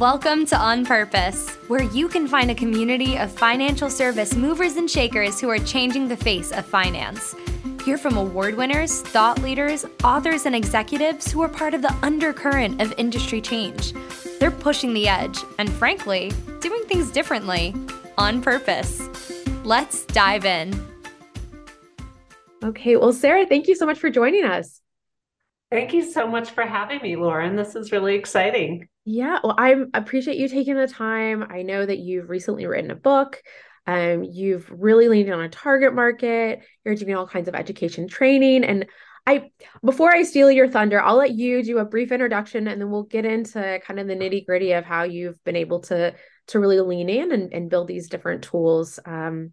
Welcome to On Purpose, where you can find a community of financial service movers and shakers who are changing the face of finance. Hear from award winners, thought leaders, authors, and executives who are part of the undercurrent of industry change. They're pushing the edge and, frankly, doing things differently on purpose. Let's dive in. Okay, well, Sarah, thank you so much for joining us. Thank you so much for having me, Lauren. This is really exciting. Yeah, well, I appreciate you taking the time. I know that you've recently written a book. Um, you've really leaned on a target market. You're doing all kinds of education training. And I before I steal your thunder, I'll let you do a brief introduction and then we'll get into kind of the nitty-gritty of how you've been able to to really lean in and, and build these different tools um,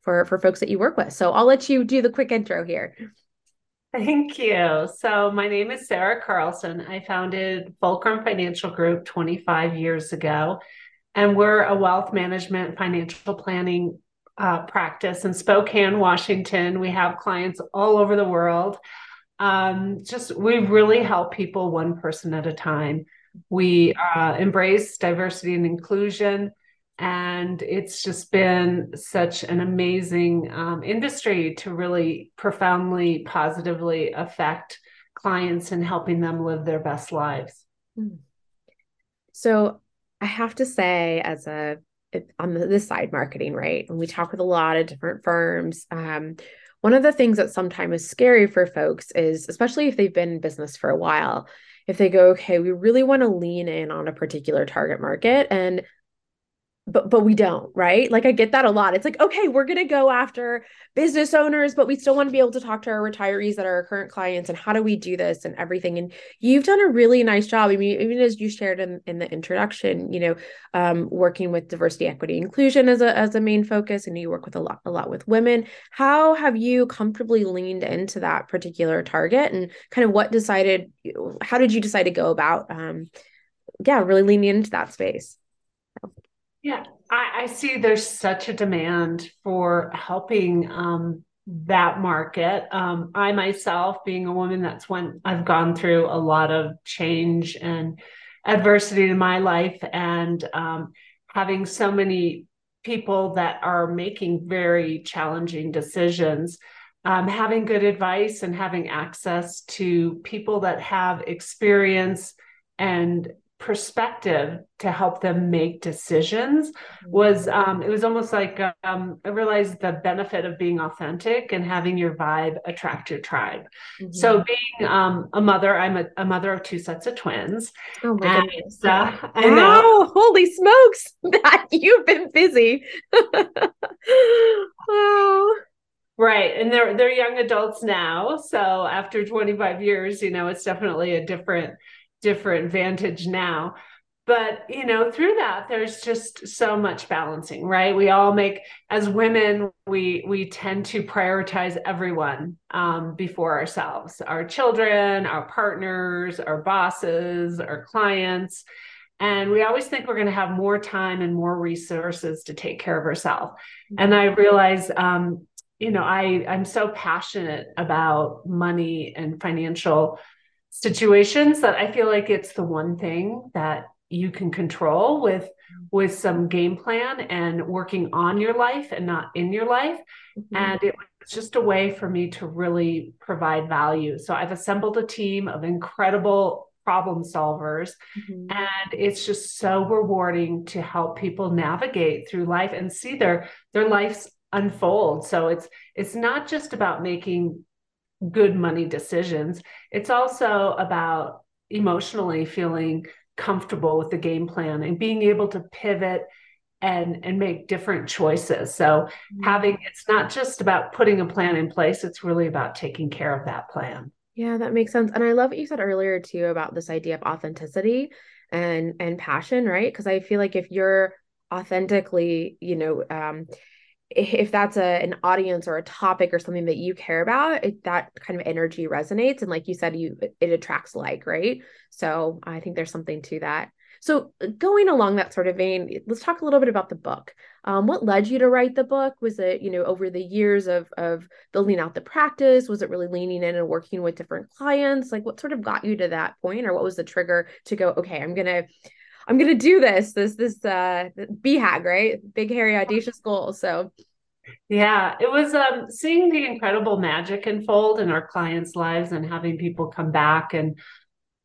for for folks that you work with. So I'll let you do the quick intro here. Thank you. So, my name is Sarah Carlson. I founded Fulcrum Financial Group 25 years ago, and we're a wealth management financial planning uh, practice in Spokane, Washington. We have clients all over the world. Um, just we really help people one person at a time. We uh, embrace diversity and inclusion and it's just been such an amazing um, industry to really profoundly positively affect clients and helping them live their best lives hmm. so i have to say as a on the, side marketing right and we talk with a lot of different firms um, one of the things that sometimes is scary for folks is especially if they've been in business for a while if they go okay we really want to lean in on a particular target market and but but we don't right? Like i get that a lot. It's like okay we're going to go after business owners but we still want to be able to talk to our retirees that are our current clients and how do we do this and everything. And you've done a really nice job. I mean even as you shared in, in the introduction you know um, working with diversity equity inclusion as a as a main focus. And you work with a lot a lot with women. How have you comfortably leaned into that particular target? And kind of what decided how did you decide to go about um yeah really leaning into that space yeah, I, I, see there's such a demand for helping um, that market. Um, I myself, being a woman, that's when I've gone through a lot of change and adversity in my life, and um, having so many people that are making very challenging decisions. Um, having good advice and having access to people that have experience and perspective to help them make decisions was mm-hmm. um, it was almost like um, i realized the benefit of being authentic and having your vibe attract your tribe mm-hmm. so being um, a mother i'm a, a, mother of two sets of twins oh my and, goodness uh, I know. holy smokes that you've been busy wow Right. And they're they're young adults now. So after 25 years, you know, it's definitely a different different vantage now. But you know through that there's just so much balancing right? We all make as women we we tend to prioritize everyone um, before ourselves our children our partners our bosses our clients. And we always think we're going to have more time and more resources to take care of ourselves. Mm-hmm. and i realize um, you know i i'm so passionate about money and financial situations that I feel like it's the one thing that you can control with with some game plan and working on your life and not in your life mm-hmm. and it was just a way for me to really provide value so i've assembled a team of incredible problem solvers mm-hmm. and it's just so rewarding to help people navigate through life and see their their lives unfold so it's it's not just about making good money decisions. It's also about emotionally feeling comfortable with the game plan and being able to pivot and and make different choices. So mm-hmm. having it's not just about putting a plan in place, it's really about taking care of that plan. Yeah, that makes sense. And I love what you said earlier too about this idea of authenticity and and passion, right? Because I feel like if you're authentically, you know, um if that's a an audience or a topic or something that you care about it, that kind of energy resonates. And like you said you it attracts like right? So i think there's something to that. So going along that sort of vein let's talk a little bit about the book. Um, what led you to write the book? Was it you know over the years of of building out the practice? Was it really leaning in and working with different clients? Like what sort of got you to that point or what was the trigger to go okay i'm gonna I'm gonna do this, this, this uh BHAG, right? Big hairy audacious goal. So yeah, it was um seeing the incredible magic unfold in our clients' lives and having people come back and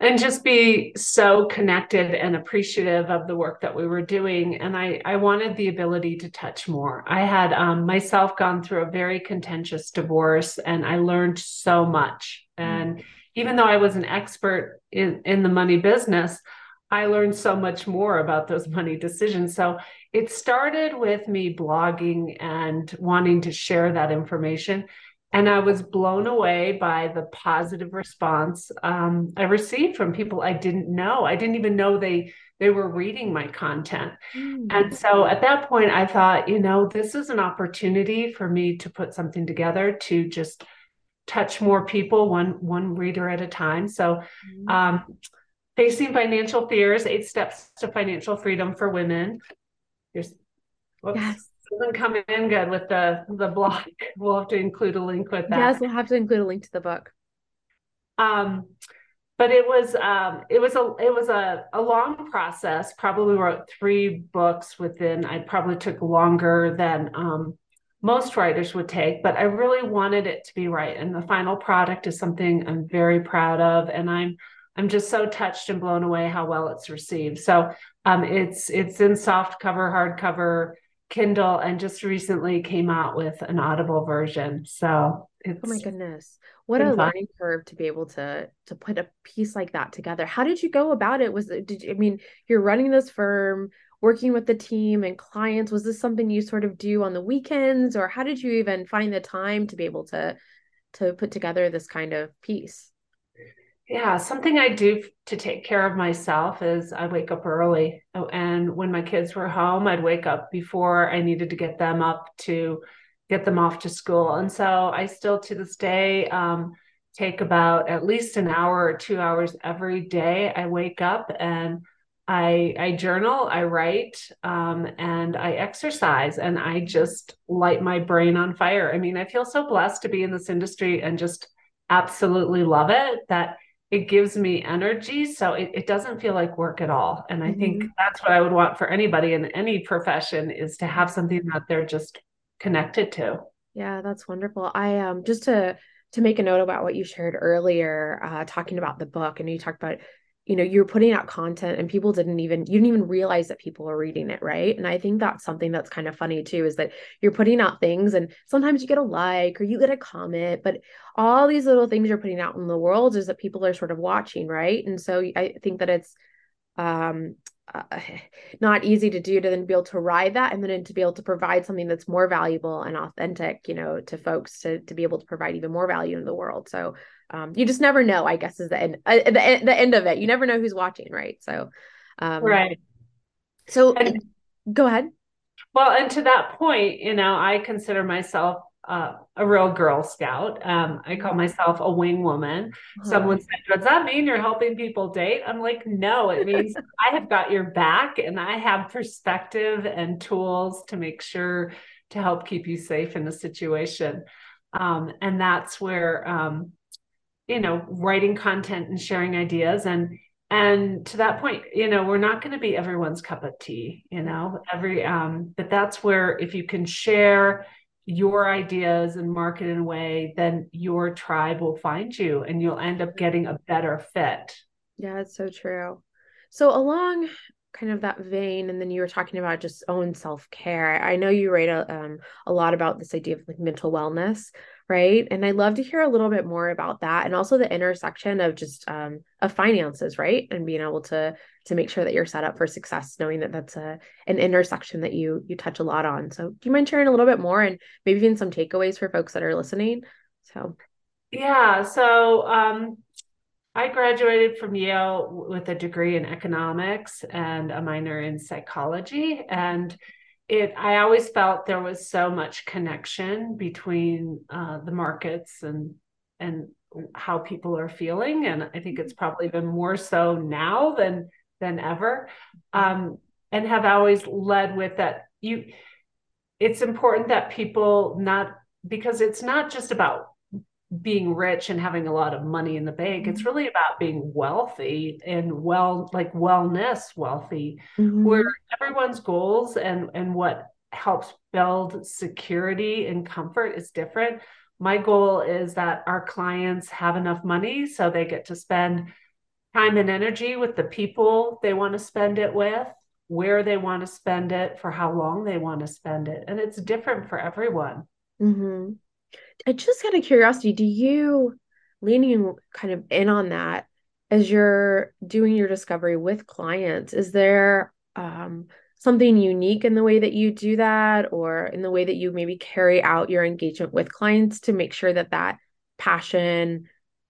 and just be so connected and appreciative of the work that we were doing and i i wanted the ability to touch more i had um, myself gone through a very contentious divorce and i learned so much and even though i was an expert in in the money business i learned so much more about those money decisions so it started with me blogging and wanting to share that information and I was blown away by the positive response um, I received from people I didn't know. I didn't even know they they were reading my content. Mm. And so at that point, I thought, you know, this is an opportunity for me to put something together to just touch more people, one one reader at a time. So. Mm. Um, Facing Financial Fears, Eight Steps to Financial Freedom for Women. Here's, whoops. Yes doesn't come in good with the the blog. We'll have to include a link with that. Yes, we'll have to include a link to the book. Um, but it was um, it was a it was a, a long process. Probably wrote three books within. I probably took longer than um, most writers would take, but I really wanted it to be right. And the final product is something I'm very proud of, and I'm I'm just so touched and blown away how well it's received. So um, it's it's in soft cover, hardcover Kindle and just recently came out with an Audible version. So it's oh my goodness, what a fun. learning curve to be able to to put a piece like that together. How did you go about it? Was it did you, I mean you're running this firm, working with the team and clients? Was this something you sort of do on the weekends, or how did you even find the time to be able to to put together this kind of piece? Yeah, something I do to take care of myself is I wake up early. Oh, and when my kids were home, I'd wake up before I needed to get them up to get them off to school. And so I still to this day um, take about at least an hour or two hours every day. I wake up and I, I journal, I write, um, and I exercise, and I just light my brain on fire. I mean, I feel so blessed to be in this industry and just absolutely love it that it gives me energy so it, it doesn't feel like work at all. And i mm-hmm. think that's what i would want for anybody in any profession is to have something that they're just connected to. Yeah that's wonderful. I um just to to make a note about what you shared earlier uh talking about the book and you talked about you know you're putting out content and people didn't even you didn't even realize that people are reading it right? And i think that's something that's kind of funny too is that you're putting out things and sometimes you get a like or you get a comment but all these little things you're putting out in the world is that people are sort of watching right? And so i think that it's um uh, not easy to do to then be able to ride that and then to be able to provide something that's more valuable and authentic you know to folks to to be able to provide even more value in the world. So um, you just never know i guess is the end uh, the, the end of it. You never know who's watching right? So um, right. so and, go ahead. Well and to that point you know i consider myself uh, a real Girl Scout. Um, I call myself a wing woman. Uh-huh. Someone said, Does that mean you're helping people date? I'm like, No, it means I have got your back and I have perspective and tools to make sure to help keep you safe in the situation. Um, and that's where, um, you know, writing content and sharing ideas and and to that point you know we're not going to be everyone's cup of tea you know every um but that's where if you can share your ideas and market in a way, then your tribe will find you and you'll end up getting a better fit. Yeah, it's so true. So, along kind of that vein, and then you were talking about just own self care. I know you write a, um, a lot about this idea of like mental wellness, right? And I'd love to hear a little bit more about that, and also the intersection of just um, of finances, right? And being able to to make sure that you're set up for success, knowing that that's a an intersection that you you touch a lot on. So, do you mind sharing a little bit more and maybe even some takeaways for folks that are listening? So, yeah. So, um, I graduated from Yale with a degree in economics and a minor in psychology, and it i always felt there was so much connection between uh, the markets and and how people are feeling and i think it's probably even more so now than than ever. Um, and have always led with that you it's important that people not because it's not just about being rich and having a lot of money in the bank. Mm-hmm. It's really about being wealthy and well, like wellness wealthy, mm-hmm. where everyone's goals and and what helps build security and comfort is different. My goal is that our clients have enough money so they get to spend time and energy with the people they want to spend it with, where they want to spend it, for how long they want to spend it. And it's different for everyone. Mm-hmm. I just out of curiosity, do you leaning kind of in on that as you're doing your discovery with clients? Is there um, something unique in the way that you do that or in the way that you maybe carry out your engagement with clients to make sure that that passion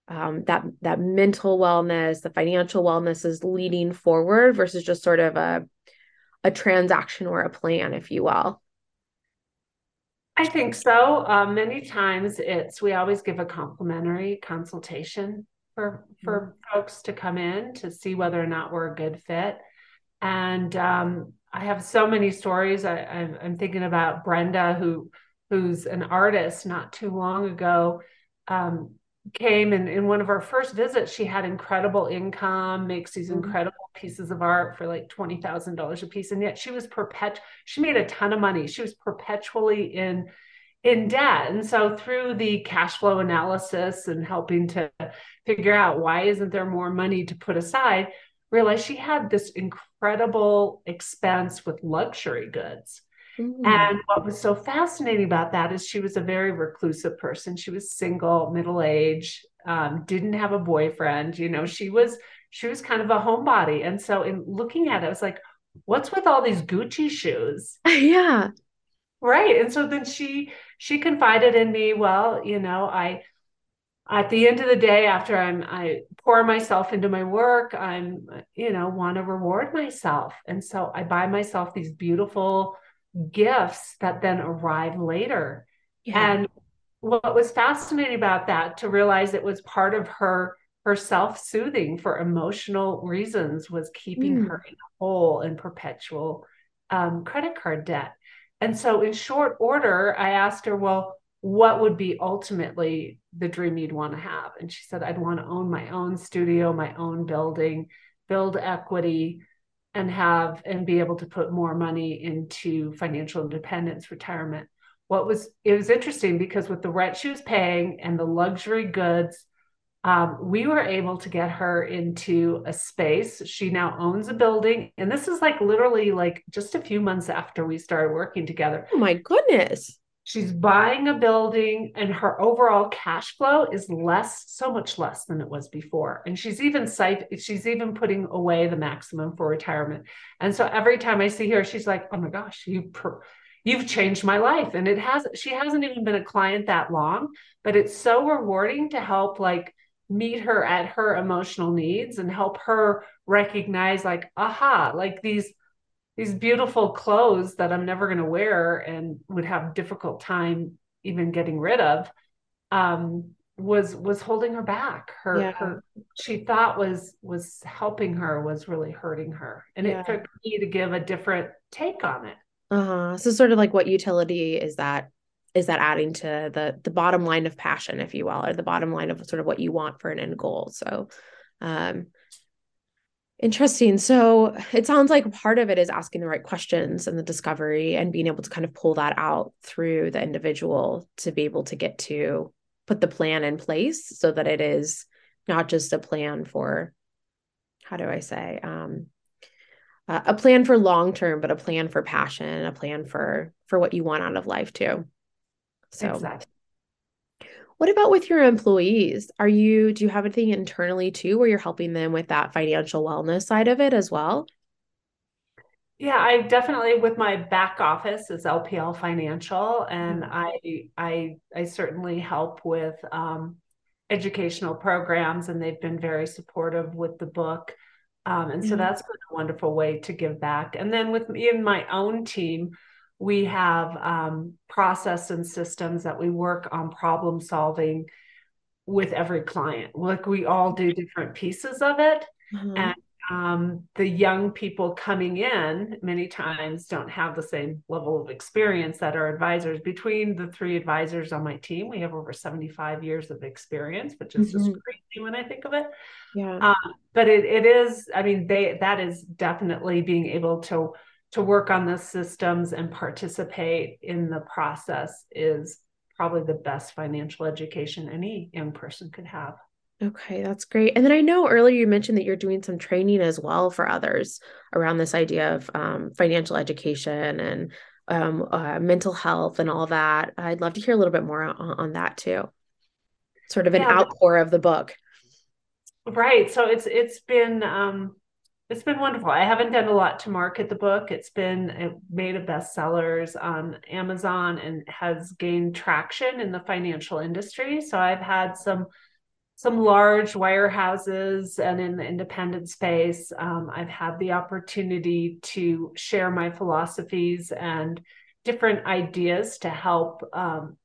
um, that that mental wellness the financial wellness is leading forward versus just sort of a a transaction or a plan if you will I think so. Um, many times it's we always give a complimentary consultation for for mm-hmm. folks to come in to see whether or not we're a good fit. And um, I have so many stories. I, I'm, I'm thinking about Brenda, who who's an artist. Not too long ago, um, came and in one of our first visits she had incredible income makes these mm-hmm. incredible pieces of art for like $20000 a piece and yet she was perpet she made a ton of money. She was perpetually in in debt. And so through the cash flow analysis and helping to figure out why isn't there more money to put aside realized she had this incredible expense with luxury goods Mm. And what was so fascinating about that is she was a very reclusive person. She was single, middle age, um, didn't have a boyfriend. You know, she was she was kind of a homebody. And so, in looking at it, I was like, "What's with all these Gucci shoes?" yeah, right. And so then she she confided in me. Well, you know, I at the end of the day after i'm i pour myself into my work i'm you know want to reward myself and so i buy myself these beautiful gifts that then arrive later. Yeah. And what was fascinating about that to realize it was part of her her self-soothing for emotional reasons was keeping mm. her in a hole in perpetual um, credit card debt. And so in short order, I asked her, well, what would be ultimately the dream you'd want to have? And she said, I'd want to own my own studio, my own building, build equity, and have and be able to put more money into financial independence retirement. What was it was interesting because with the rent she was paying and the luxury goods um, we were able to get her into a space. She now owns a building and this is like literally like just a few months after we started working together. Oh my goodness she's buying a building and her overall cash flow is less so much less than it was before. And she's even site she's even putting away the maximum for retirement. And so every time i see her she's like oh my gosh you per- you've changed my life. And it has she hasn't even been a client that long but it's so rewarding to help like meet her at her emotional needs and help her recognize like aha like these these beautiful clothes that I'm never going to wear and would have difficult time even getting rid of um, was was holding her back. Her yeah. her she thought was was helping her was really hurting her. And yeah. it took me to give a different take on it. Uh-huh. So sort of like what utility is that is that adding to the the bottom line of passion if you will or the bottom line of sort of what you want for an end goal. So um Interesting. So it sounds like part of it is asking the right questions and the discovery and being able to kind of pull that out through the individual to be able to get to put the plan in place so that it is not just a plan for, how do I say, um, uh, a plan for long term, but a plan for passion, a plan for for what you want out of life too. So exactly. What about with your employees? Are you do you have anything internally too where you're helping them with that financial wellness side of it as well? Yeah, I definitely with my back office is LPL Financial, and mm-hmm. I I I certainly help with um, educational programs, and they've been very supportive with the book, um, and so mm-hmm. that's been a wonderful way to give back. And then with me and my own team, we have um, process and systems that we work on problem solving with every client like we all do different pieces of it mm-hmm. and um, the young people coming in many times don't have the same level of experience that our advisors. Between the three advisors on my team, we have over 75 years of experience, which is mm-hmm. just crazy when I think of it. Yeah. Uh, but it, it is, I mean, they that is definitely being able to to work on the systems and participate in the process is probably the best financial education any young person could have. Okay, that's great. And then I know earlier you mentioned that you're doing some training as well for others around this idea of um, financial education and um, uh, mental health and all that. I'd love to hear a little bit more on, on that too. Sort of an yeah, outpour of the book. Right. So it's it's been um, it's been wonderful. I haven't done a lot to market the book. It's been it made a bestsellers on Amazon and has gained traction in the financial industry. So I've had some some large wirehouses and in the independent space, um, I've had the opportunity to share my philosophies and different ideas to help um,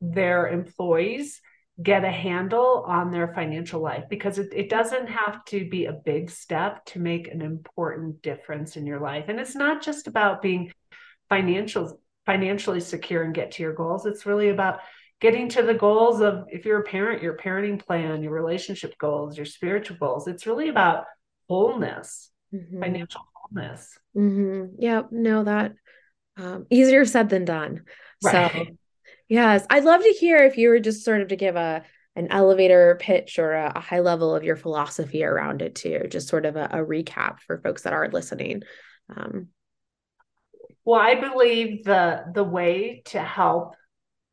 their employees get a handle on their financial life because it, it doesn't have to be a big step to make an important difference in your life. And it's not just about being financial financially secure and get to your goals. It's really about getting to the goals of if you're a parent your parenting plan your relationship goals your spiritual goals it's really about wholeness mm-hmm. financial wholeness mm-hmm. yeah no that um, easier said than done right. so yes i'd love to hear if you were just sort of to give a an elevator pitch or a, a high level of your philosophy around it too just sort of a, a recap for folks that are listening um, well i believe the the way to help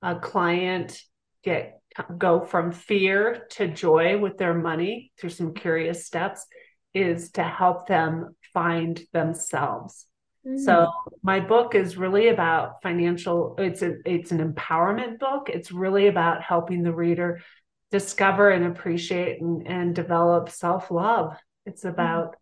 a client get go from fear to joy with their money through some curious steps is to help them find themselves. So my book is really about financial it's a it's an empowerment book. It's really about helping the reader discover and appreciate and, and develop self-love. It's mm. about mm.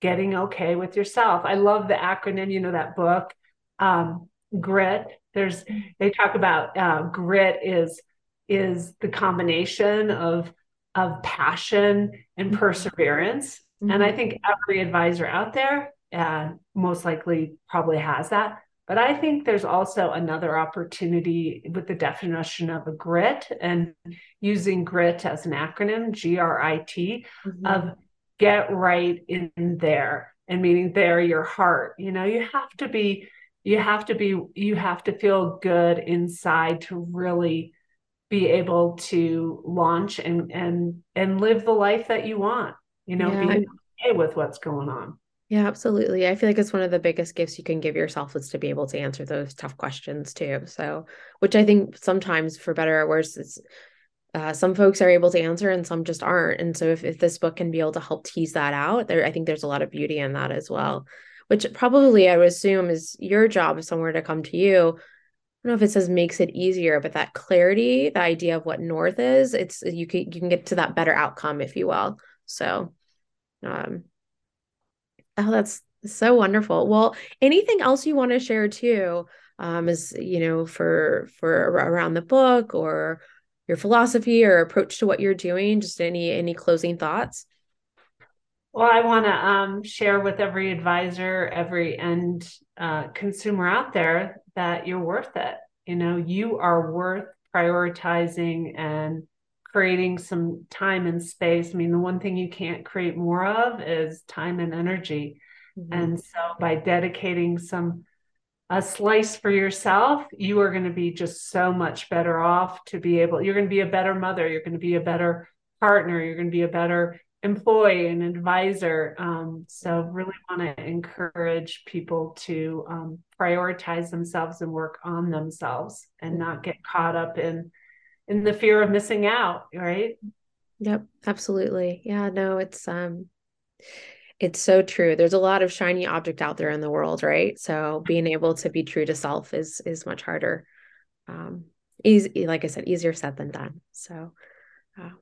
getting okay with yourself. I love the acronym, you know that book um, grit there's they talk about uh, grit is is the combination of of passion and mm-hmm. perseverance mm-hmm. and i think every advisor out there uh, most likely probably has that but i think there's also another opportunity with the definition of a grit and using grit as an acronym g-r-i-t mm-hmm. of get right in there and meaning there your heart you know you have to be you have to be you have to feel good inside to really be able to launch and and and live the life that you want you know yeah. be okay with what's going on yeah absolutely i feel like it's one of the biggest gifts you can give yourself is to be able to answer those tough questions too so which i think sometimes for better or worse it's uh, some folks are able to answer and some just aren't and so if, if this book can be able to help tease that out there i think there's a lot of beauty in that as well which probably I would assume is your job if someone to come to you. I don't know if it says makes it easier, but that clarity, the idea of what north is, it's you can you can get to that better outcome, if you will. So um oh that's so wonderful. Well, anything else you want to share too? Um, is you know, for for around the book or your philosophy or approach to what you're doing, just any any closing thoughts? Well, I want to um, share with every advisor, every end uh, consumer out there that you're worth it. You know, you are worth prioritizing and creating some time and space. I mean, the one thing you can't create more of is time and energy. Mm-hmm. And so by dedicating some a slice for yourself, you are going to be just so much better off to be able, you're going to be a better mother, you're going to be a better partner, you're going to be a better employee and advisor. Um, so really want to encourage people to um, prioritize themselves and work on themselves and not get caught up in in the fear of missing out, right? Yep, absolutely. Yeah, no, it's um it's so true. There's a lot of shiny object out there in the world, right? So being able to be true to self is is much harder. Um easy like I said, easier said than done. So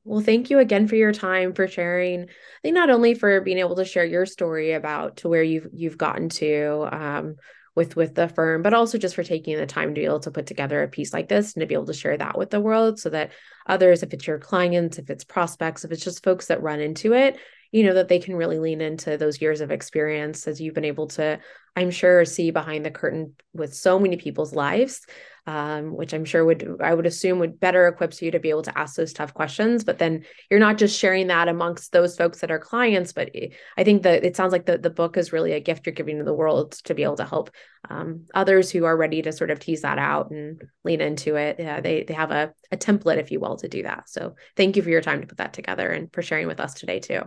well, thank you again for your time for sharing. I think not only for being able to share your story about to where you've you've gotten to um, with with the firm, but also just for taking the time to be able to put together a piece like this and to be able to share that with the world, so that others, if it's your clients, if it's prospects, if it's just folks that run into it, you know that they can really lean into those years of experience as you've been able to i'm sure see behind the curtain with so many people's lives um, which i'm sure would i would assume would better equips you to be able to ask those tough questions. But then you're not just sharing that amongst those folks that are clients but i think that it sounds like the, the book is really a gift you're giving to the world to be able to help um, others who are ready to sort of tease that out and lean into it. Yeah, they, they have a, a template if you will to do that. So thank you for your time to put that together and for sharing with us today too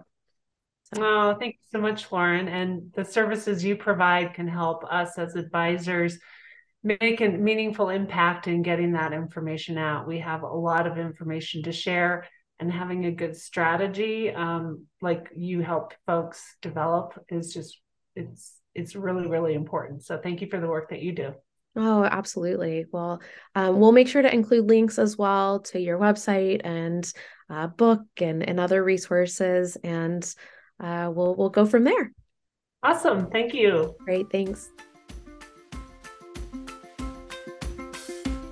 Oh, thank you so much, Lauren. And the services you provide can help us as advisors make a meaningful impact in getting that information out. We have a lot of information to share, and having a good strategy, um, like you help folks develop, is just it's it's really really important. So thank you for the work that you do. Oh, absolutely. Well, um, we'll make sure to include links as well to your website and uh, book and and other resources and uh, we'll we'll go from there. Awesome. Thank you. Great. Thanks.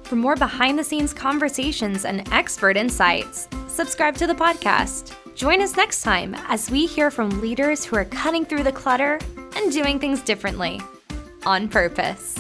For more behind the scenes conversations and expert insights, subscribe to the podcast. Join us next time as we hear from leaders who are cutting through the clutter and doing things differently on purpose.